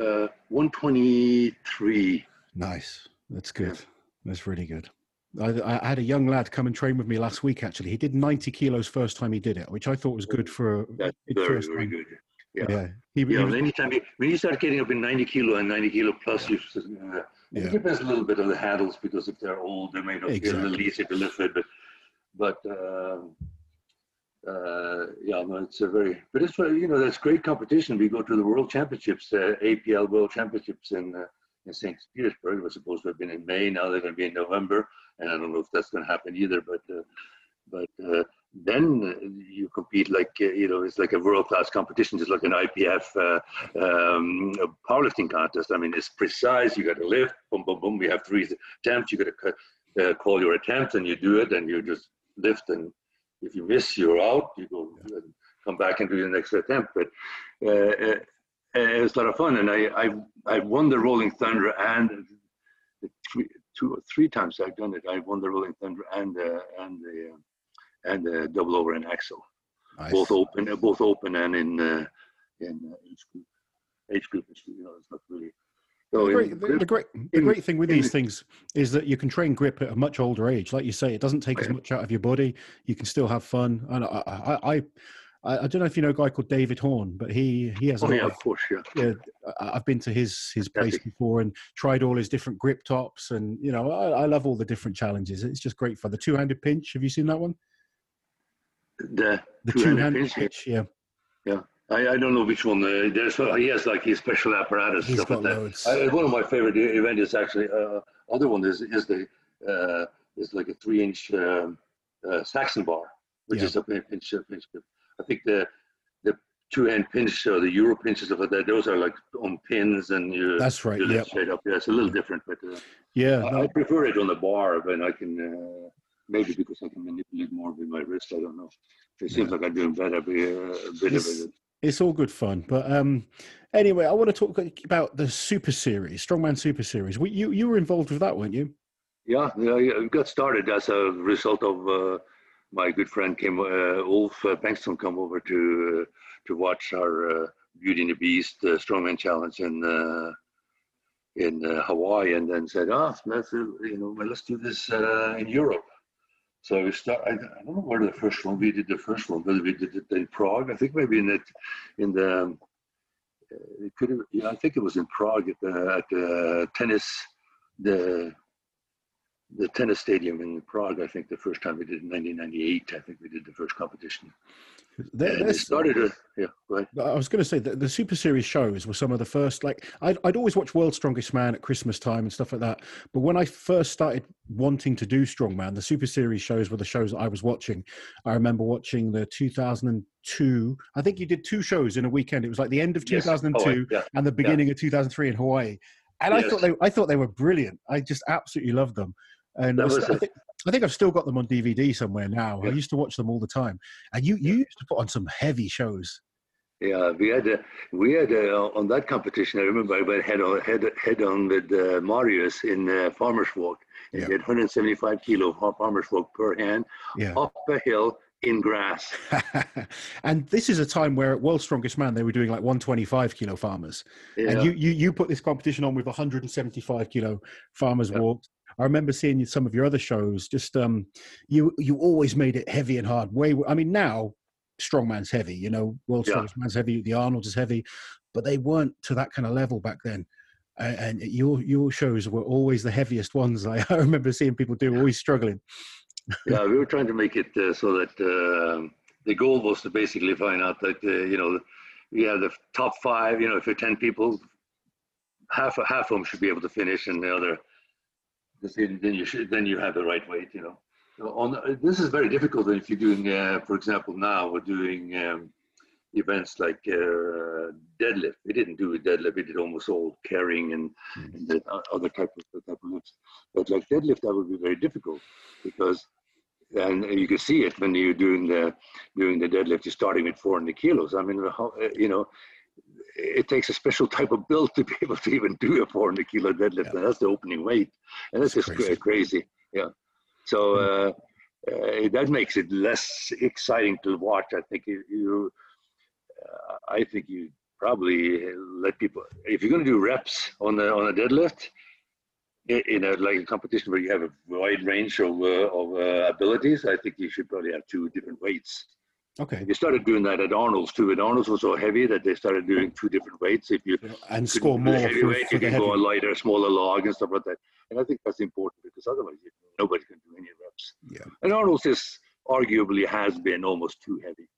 uh, one twenty three.
Nice. That's good. That's really good. I, I, had a young lad come and train with me last week. Actually, he did 90 kilos first time he did it, which I thought was good for. A
That's very, very good. Yeah.
yeah.
He, yeah, he was, anytime you, when you start getting up in 90 kilo and 90 kilo plus, you uh, yeah. it depends a little bit on the handles because if they're old, they may not exactly. a little easier to lift it. But, but uh, uh, yeah, no, it's a very, but it's you know that's great competition. We go to the World Championships, uh, APL World Championships in uh, in St. Petersburg. It was supposed to have been in May. Now they're going to be in November, and I don't know if that's going to happen either. But uh, but uh, then you compete like uh, you know it's like a world class competition, just like an IPF uh, um, powerlifting contest. I mean, it's precise. You got to lift, boom, boom, boom. We have three attempts. You got to uh, call your attempt, and you do it, and you just lift. And if you miss, you're out. You go. Come back and do the next attempt, but uh, it was a lot of fun, and I I, I won the Rolling Thunder and the two or three times I've done it. I won the Rolling Thunder and uh, and the uh, and the double over in axle, nice. both open, uh, both open and in uh, in uh, age group. Age group is you know it's not really.
So the, great, the, the, great, the great thing with these things is that you can train grip at a much older age. Like you say, it doesn't take as much out of your body. You can still have fun. And I, I, I I, I, don't know if you know a guy called David Horne, but he he has.
Oh yeah, of, of, course, yeah.
yeah. I've been to his his place before and tried all his different grip tops, and you know I, I love all the different challenges. It's just great fun. The two handed pinch. Have you seen that one?
The,
the two handed pinch, pinch, yeah.
Yeah. I, I don't know which one. Uh, there's he has like his special apparatus.
He's got
loads. I, one of my favorite events is actually uh, other one is is the uh, is like a three inch um, uh, Saxon bar, which yeah. is a pinch pinch. pinch I think the the two hand pinch or the Euro pinches of that, those are like on pins and you.
That's right. Yeah.
Straight up. Yeah, it's a little different, but uh,
yeah,
I,
no.
I, prefer it on the bar, but I can uh, maybe because I can manipulate more with my wrist. I don't know. It seems yeah. like I'm doing better. But, uh, a bit
it's,
of it.
It's all good fun, but um, anyway, I want to talk about the Super Series, Strongman Super Series. You you were involved with that, weren't you?
Yeah, yeah, it got started as a result of uh, my good friend came, uh, Ulf uh, come over to uh, to watch our uh, Beauty and the Beast Strongman Challenge in in Hawaii, and then said, "Ah, oh, let's you know, let's do this in Europe." So we start. I, don't know where the first one we did the first one, whether we did it in Prague. I think maybe in it in the. It could have, yeah, I think it was in Prague at the, at the tennis the the tennis stadium in Prague. I think the first time we did in 1998. I think we did the first competition. There, started. A, yeah, I
was going to say that the Super Series shows were some of the first. Like I'd, I'd always watch World's Strongest Man at Christmas time and stuff like that. But when I first started wanting to do strongman, the Super Series shows were the shows that I was watching. I remember watching the 2002. I think you did two shows in a weekend. It was like the end of 2002 yes. Oh, yeah. and the beginning yeah. of 2003 in Hawaii. And yes. I thought they, I thought they were brilliant. I just absolutely loved them. And was, I, think, I think I've still got them on DVD somewhere now. Yeah. I used to watch them all the time. And you, you used to put on some heavy shows.
Yeah, we had a, we had a, on that competition. I remember I went head on head head on with uh, Marius in uh, farmers walk. And yeah. did 175 kilo farmers walk per hand yeah. up a hill in grass.
and this is a time where at World's Strongest Man they were doing like 125 kilo farmers, yeah. and you, you you put this competition on with 175 kilo farmers yeah. walks. I remember seeing some of your other shows. Just um, you you always made it heavy and hard. Way I mean now, strongman's heavy. You know, world's yeah. strongest man's heavy. The Arnold is heavy, but they weren't to that kind of level back then. And, your your shows were always the heaviest ones. I, I remember seeing people do always struggling.
yeah, we were trying to make it uh, so that uh, the goal was to basically find out that uh, you know we have the top five. You know, if you're ten people, half half of them should be able to finish, and the other then you should then you have the right weight. You know, on this is very difficult if you're doing, uh, for example, now we're doing um, events like uh, deadlift. We didn't do a deadlift; we did almost all carrying and, mm. and the other type of type of lifts. But like deadlift, that would be very difficult because and you can see it when you're doing the doing the deadlift. You're starting with 400 kilos. I mean, you know, it takes a special type of build to be able to even do a 400 kilo deadlift. Yeah. And that's the opening weight. And that's, just crazy. crazy. Yeah. So hmm. uh, uh, that makes it less exciting to watch. I think you, uh, I think you probably let people, if you're going to do reps on the, on a deadlift, in a like a competition where you have a wide range of, uh, of uh, abilities, I think you should probably have two different weights
Okay.
They started doing that at Arnold's too. And Arnold's was so heavy that they started doing two different weights. If you
and score more
heavy
for,
weight, for you can go a lighter, smaller log and stuff like that. And I think that's important because otherwise you, nobody can do any reps.
Yeah.
And Arnold's is arguably has been almost too heavy.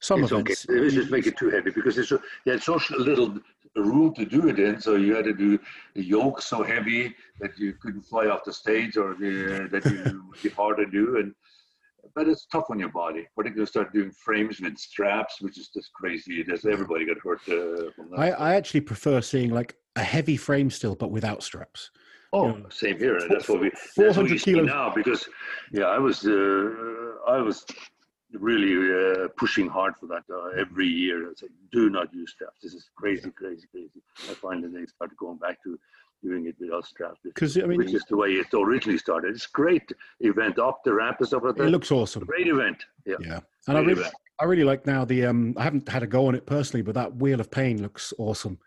Some
it's
of
okay. It. just make it too heavy because it's so, had so little room to do it in. So you had to do the yoke so heavy that you couldn't fly off the stage or the, that you would be hard to do. And but it's tough on your body. Particularly start doing frames with straps, which is just crazy. Does everybody get hurt uh, from that?
I, I actually prefer seeing like a heavy frame still, but without straps.
Oh, you know, same here. And that's what we. What we see now because, yeah, I was uh, I was really uh, pushing hard for that uh, every year. I said, do not use straps. This is crazy, crazy, crazy. I finally they started going back to doing it without straps.
Because I mean,
which is the way it originally started. It's great event up the ramp and stuff like that.
It looks awesome.
Great event. Yeah.
Yeah. And great I really, event. I really like now the um. I haven't had a go on it personally, but that wheel of pain looks awesome.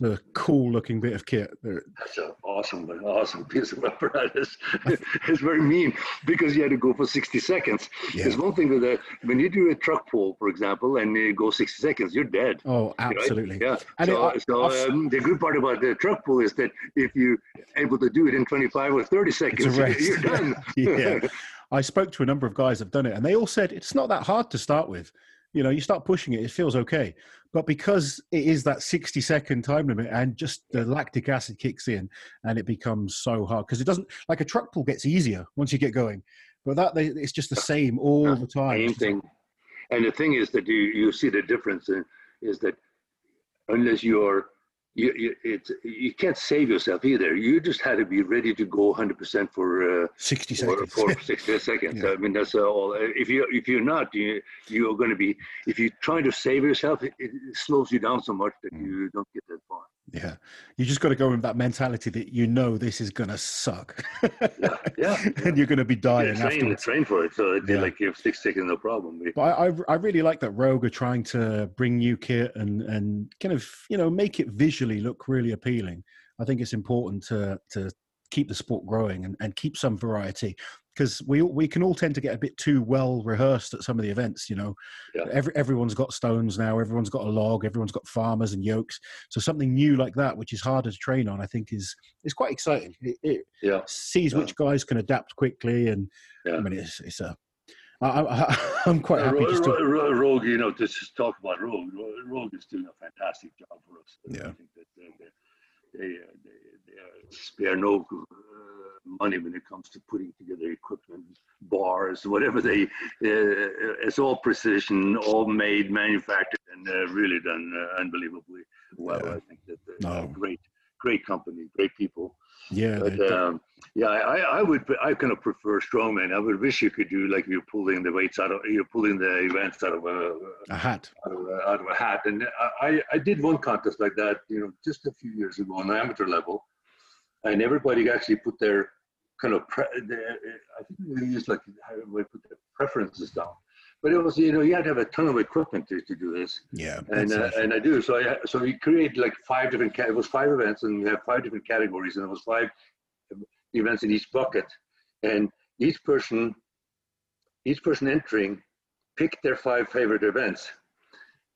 The cool looking bit of kit.
That's an awesome, awesome piece of apparatus. it's very mean because you had to go for 60 seconds. Yeah. There's one thing with that when you do a truck pull, for example, and you go 60 seconds, you're dead.
Oh, absolutely.
Right? Yeah. And so, it, so um, the good part about the truck pull is that if you're able to do it in 25 or 30 seconds, you're done.
yeah. I spoke to a number of guys that've done it, and they all said it's not that hard to start with. You know, you start pushing it, it feels okay. But because it is that 60 second time limit and just the lactic acid kicks in and it becomes so hard because it doesn't, like a truck pull gets easier once you get going. But that it's just the same all the time.
Same thing. And the thing is that you, you see the difference in, is that unless you're you, you, it's, you can't save yourself either. You just had to be ready to go 100% for uh,
60 seconds.
For, for 60 seconds. yeah. I mean, that's all. If you if you're not, you you're going to be. If you're trying to save yourself, it, it slows you down so much that mm. you don't get that far.
Yeah, you just got to go with that mentality that you know this is gonna suck.
yeah, yeah,
and you're gonna be dying
yeah, train. Train for it, so
Yeah.
like if stick sticking, no problem.
But I, I, I really like that Rogue are trying to bring new kit and and kind of you know make it visually look really appealing. I think it's important to to keep the sport growing and, and keep some variety because we we can all tend to get a bit too well rehearsed at some of the events. You know,
Yeah.
every everyone's got stones now. Everyone's got a log. Everyone's got farmers and yokes. So something new like that, which is harder to train on, I think is is quite exciting. It, it
Yeah,
sees
Yeah.
which guys can adapt quickly, and
Yeah.
I mean it's it's a. I, I, I'm quite happy
Ro-
just to
Ro- Ro- Rogue, you know, just talk about Rogue. Ro- Rogue is doing a fantastic job for us.
Yeah.
I think that they, they, they, uh, they, they spare no uh, money when it comes to putting together equipment, bars, whatever they. Uh, it's all precision, all made, manufactured, and uh, really done uh, unbelievably well.
Yeah.
I think that they're
No.
great, great company, great people.
Yeah,
But um, yeah, I, I would I kind of prefer strongman. I would wish you could do like you're pulling the weights out of you're pulling the events out of a
a hat.
out of a, out of a hat. And I, I I did one contest like that, you know, just a few years ago on the amateur level, and everybody actually put their kind of pre- their, I think they used like how they put their preferences down. But it was you know you had to have a ton of equipment to, to do this
Yeah,
and uh, and I do. So I so we create like five different. It was five events, and we have five different categories, and it was five events in each bucket, and each person, each person entering, picked their five favorite events,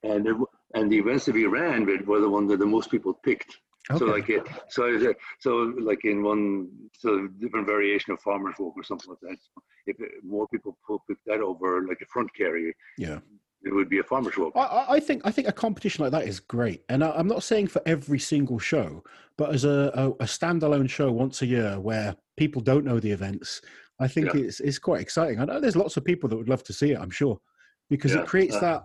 and it, and the events that we ran with were the ones that the most people picked. So like it, so so like in one so different variation of farmers walk or something like that. If more people pick that over like a front carry,
yeah.
it would be a farmers walk.
I- I, think I think a competition like that is great, and I, I'm not saying for every single show, but as a, a, a standalone show once a year where people don't know the events, I think
Yeah.
it's it's quite exciting. I know there's lots of people that would love to see it. I'm sure because
Yeah,
it creates
uh,
that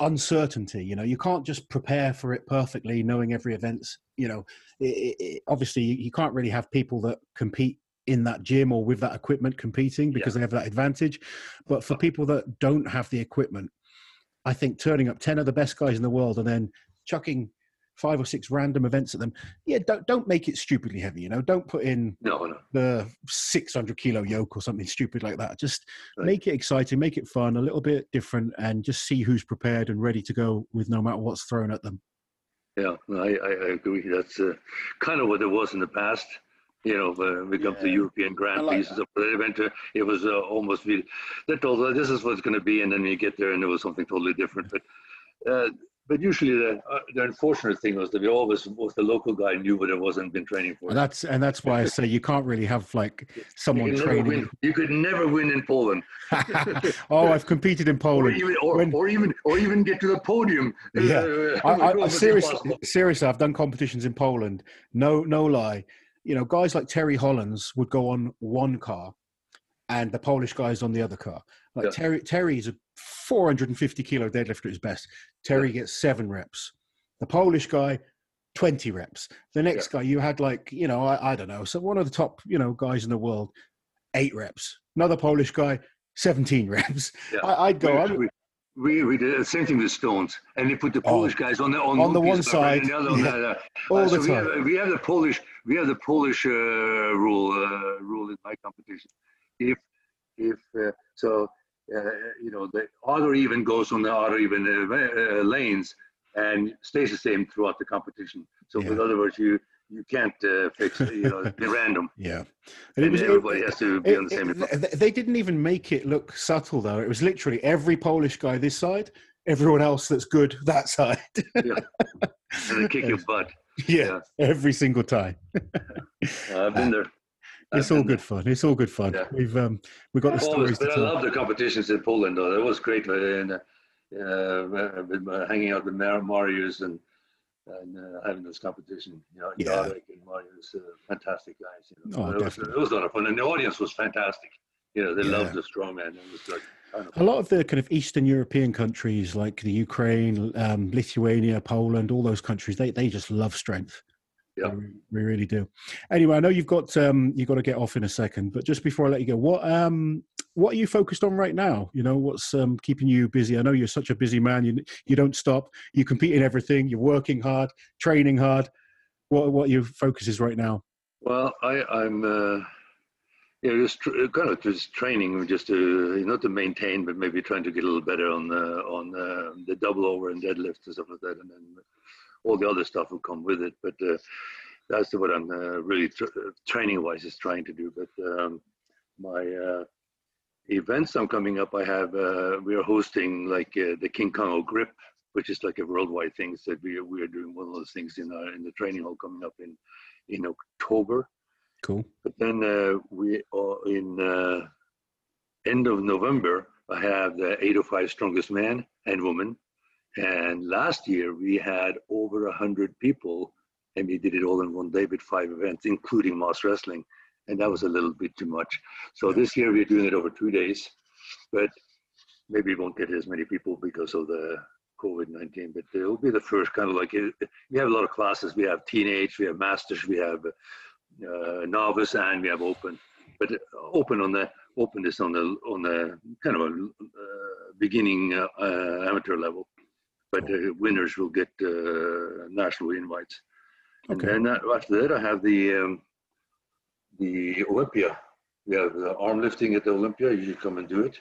uncertainty. You know, you can't just prepare for it perfectly, knowing every event's. You know, it, it, obviously you you can't really have people that compete in that gym or with that equipment competing because they have that advantage. But for people that don't have the equipment, I think turning up ten of the best guys in the world and then chucking five or six random events at them, yeah, don't don't make it stupidly heavy. You know, don't put in
No, no.
the 600 kilo yoke or something stupid like that. Just
Right.
make it exciting, make it fun, a little bit different, and just see who's prepared and ready to go with no matter what's thrown at them.
Yeah, no, I, I agree. That's uh, kind of what it was in the past. You know, when we come to
Yeah.
European Grand
like
Prix, and stuff, it went it was uh, almost we, they told us this is what it's going to be, and then you get there and it was something totally different. But uh, but usually the uh, the unfortunate thing was that we always was the local guy knew what it wasn't been training for.
And that's and that's why I say you can't really have like someone
win.
training.
You could never win in Poland,
oh, I've competed in
or
Poland.
even or,
When-
or even or even get to the podium.
Yeah.
Uh,
I, I, I seriously, seriously, I've done competitions in Poland. No, no lie. You know, guys like Terry Hollands would go on one car, and the Polish guys on the other car. Like
Yeah.
Terry, Terry's a 450 kilo deadlifter at his best. Terry gets seven reps. The Polish guy, 20 reps. The next guy, you had like, you know, I, I don't know, so one of the top, you know, guys in the world, eight reps. Another Polish guy, 17 reps.
Yeah.
I, I'd go.
We-
I,
we, we, we did the same thing with stones, and they put the Polish guys on the on,
On the one
paper and
side,
the other on the other.
all
Uh,
the
so we
time.
have, we have the Polish we have the Polish uh, rule uh, rule in my competition. If if uh, so, you know the odd or even goes on the odd or even uh, uh, lanes and stays the same throughout the competition. So
Yeah.
in other words, you you can't uh, fix it, you know random,
yeah.
and,
it-
everybody has to be
It-
on the same.
it- they didn't even make it look subtle though. It was literally every Polish guy this side, everyone else that's good that side.
and they kick your butt.
yeah, every single time.
Uh, I've been there.
It's all good fun. It's all good fun.
Yeah.
We've um we've got the
always,
stories to
but I
tell.
love the competitions in Poland, though. That was great. And, uh, uh, uh, hanging out with Mar- Marius and and uh, having this competition. You know,
Yeah.
Jarek and Marius, uh, fantastic guys. You know.
Oh,
it, was, it was a lot of fun, and the audience was fantastic. You know, they
Yeah.
loved the strongman. It was like kind of
A lot of the kind of Eastern European countries like the Ukraine, um, Lithuania, Poland, all those countries, they, they just love strength.
Yeah.
We, we really do. Anyway, I know you've got um, you've got to get off in a second, but just before I let you go, what um, what are you focused on right now? You know, what's um, keeping you busy? I know you're such a busy man. You you don't stop. You compete in everything. You're working hard, training hard. What what your focus is right now?
Well, I, I'm uh, yeah, just tr- kind of just training, just to not to maintain, but maybe trying to get a little better on the on the, the double over and deadlifts and stuff like that, and then all the other stuff will come with it. But uh, that's what I'm uh, really tr- training wise is trying to do. But um, my uh, events I'm coming up, I have uh, we are hosting like uh, the King Kong grip, which is like a worldwide thing. So we we are doing one of those things in our in the training hall coming up in in October.
Cool.
But then uh, we are in uh, end of November. I have the 805 strongest man and woman, and last year we had over a hundred people, and we did it all in one day with five events, including Mas Wrestling, and that was a little bit too much. So this year we're doing it over two days, but maybe we won't get as many people because of the COVID-19, but it will be the first kind of like, we have a lot of classes. We have teenage, we have masters, we have uh, novice, and we have open. But open on the open is on the on the kind of a uh, beginning uh, uh amateur level, but uh, winners will get uh, national invites. Okay. And then after that, I have the um, the Olympia. We have the arm lifting at the Olympia. You should come and do it.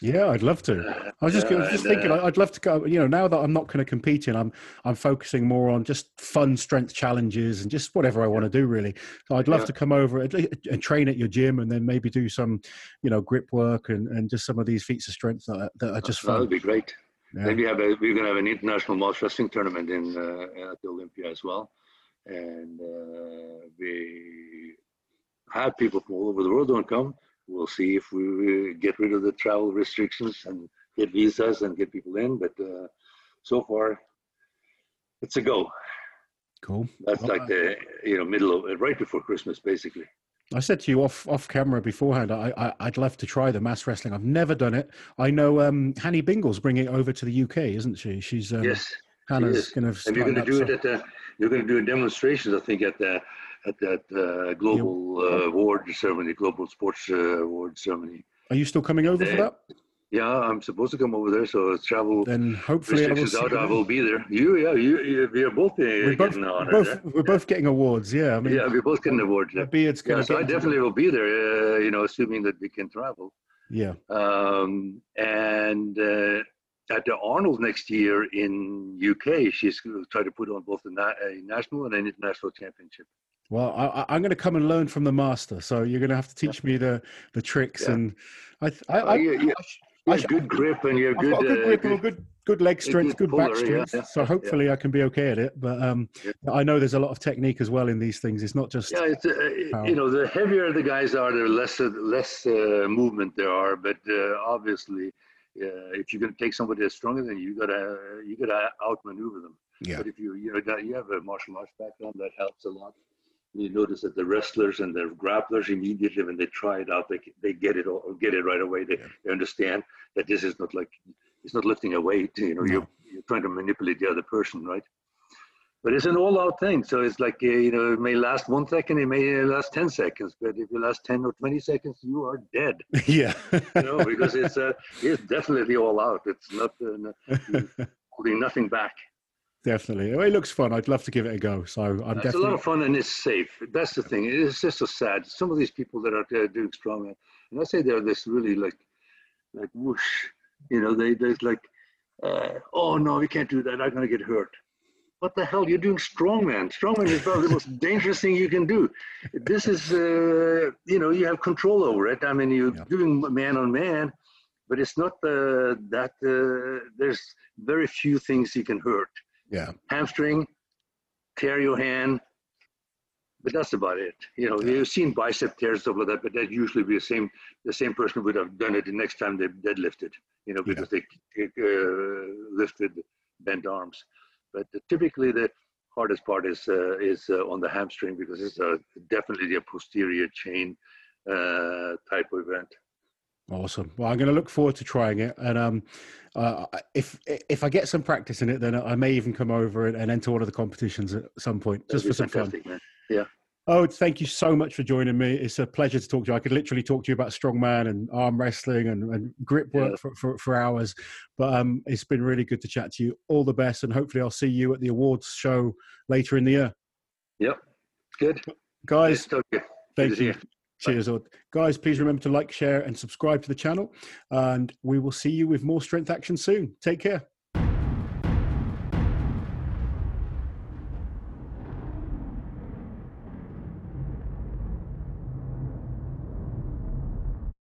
Yeah, I'd love to. I was just, uh, just thinking, uh, I'd love to go. You know, now that I'm not going to compete in, I'm I'm focusing more on just fun strength challenges and just whatever I want to do, really. So I'd love yeah. to come over and, train at your gym, and then maybe do some, you know, grip work and, and just some of these feats of strength that that are just fun.
That would be great. Yeah. Then we have a, we're going to have an international mas wrestling tournament in uh, at the Olympia as well, and uh, we have people from all over the world don't come we'll see if we get rid of the travel restrictions and get visas and get people in. But uh, so far, it's a go.
Cool.
That's well, like the you know middle of right before Christmas, basically.
I said to you off off camera beforehand, I, I would love to try the mas wrestling. I've never done it. I know um, Hanny Bingle's bringing it over to the UK, isn't she? She's um,
yes.
Hannah's going to.
And you're going to do it at the. You're going to do a demonstrations, I think, at the at that uh, global uh, award ceremony, global sports uh, award ceremony.
Are you still coming over for that?
Yeah, I'm supposed to come over there, so travel.
Then hopefully I will,
out, I will be there. You, yeah, you, you we are both uh, we're both, getting
honored. We're both, we're both geting awards. Yeah, I mean,
yeah, we're both getting awards.
Yeah. Beard's
yeah, so I definitely will be there. Uh, you know, assuming that we can travel.
Yeah.
Um, and uh, at the Arnold next year in UK, she's going to try to put on both a, na- a national and an international championship.
Well, I, am going to come and learn from the master. So you're going to have to teach me the the tricks
yeah.
and I, I, I,
you, you, I, have good grip and you have good,
good grip uh, good, good leg strength, good, back strength. Yeah, so hopefully yeah. I can be okay at it. But um, I know there's a lot of technique as well in these things. It's not just
yeah. It's, uh, you know, the heavier the guys are, the less less uh, movement there are. But uh, obviously, if you're going to take somebody that's stronger than you, you gotta you gotta outmaneuver them.
Yeah.
But if you you know you have a martial arts background, that helps a lot you notice that the wrestlers and the grapplers immediately when they try it out, they, they get it all, get it right away. They, yeah. they understand that this is not like it's not lifting a weight. You know, no. you're you're trying to manipulate the other person, right? But it's an all-out thing, so it's like uh, you know, it may last one second, it may last ten seconds, but if you last ten or twenty seconds, you are dead.
Yeah,
you know, because it's uh, it's definitely all out. It's not uh, holding nothing back.
Definitely. It looks fun. I'd love to give it a go. So I'm it's definitely.
It's a lot of fun and it's safe. That's the thing. It's just so sad. Some of these people that are doing strongman, and I say they're this really like, like whoosh, you know, they, there's like, uh, oh no, you can't do that. I'm going to get hurt. What the hell? You're doing strongman. Strongman is probably the most dangerous thing you can do. This is, uh, you know, you have control over it. I mean, you're yeah. doing man on man, but it's not uh, that, uh, there's very few things you can hurt
yeah.
Hamstring, tear your hand, but that's about it. You know, yeah. you've seen bicep tears stuff like that, but that usually be the same. The same person would have done it the next time they deadlifted. You know, because yeah. they uh, lifted bent arms. But typically, the hardest part is uh, is uh, on the hamstring because it's definitely a posterior chain uh, type of event.
Awesome. Well, I'm going to look forward to trying it, and um, uh, if if I get some practice in it, then I may even come over and, and enter one of the competitions at some point, just for some fun.
Man. Yeah.
Oh, thank you so much for joining me. It's a pleasure to talk to you. I could literally talk to you about strongman and arm wrestling and, and grip work yeah. for, for, for, hours. But um, it's been really good to chat to you. All the best, and hopefully I'll see you at the awards show later in the year.
Yep. Good.
Guys, thank you. Cheers. Guys, please remember to like, share, and subscribe to the channel. And we will see you with more strength action soon. Take care.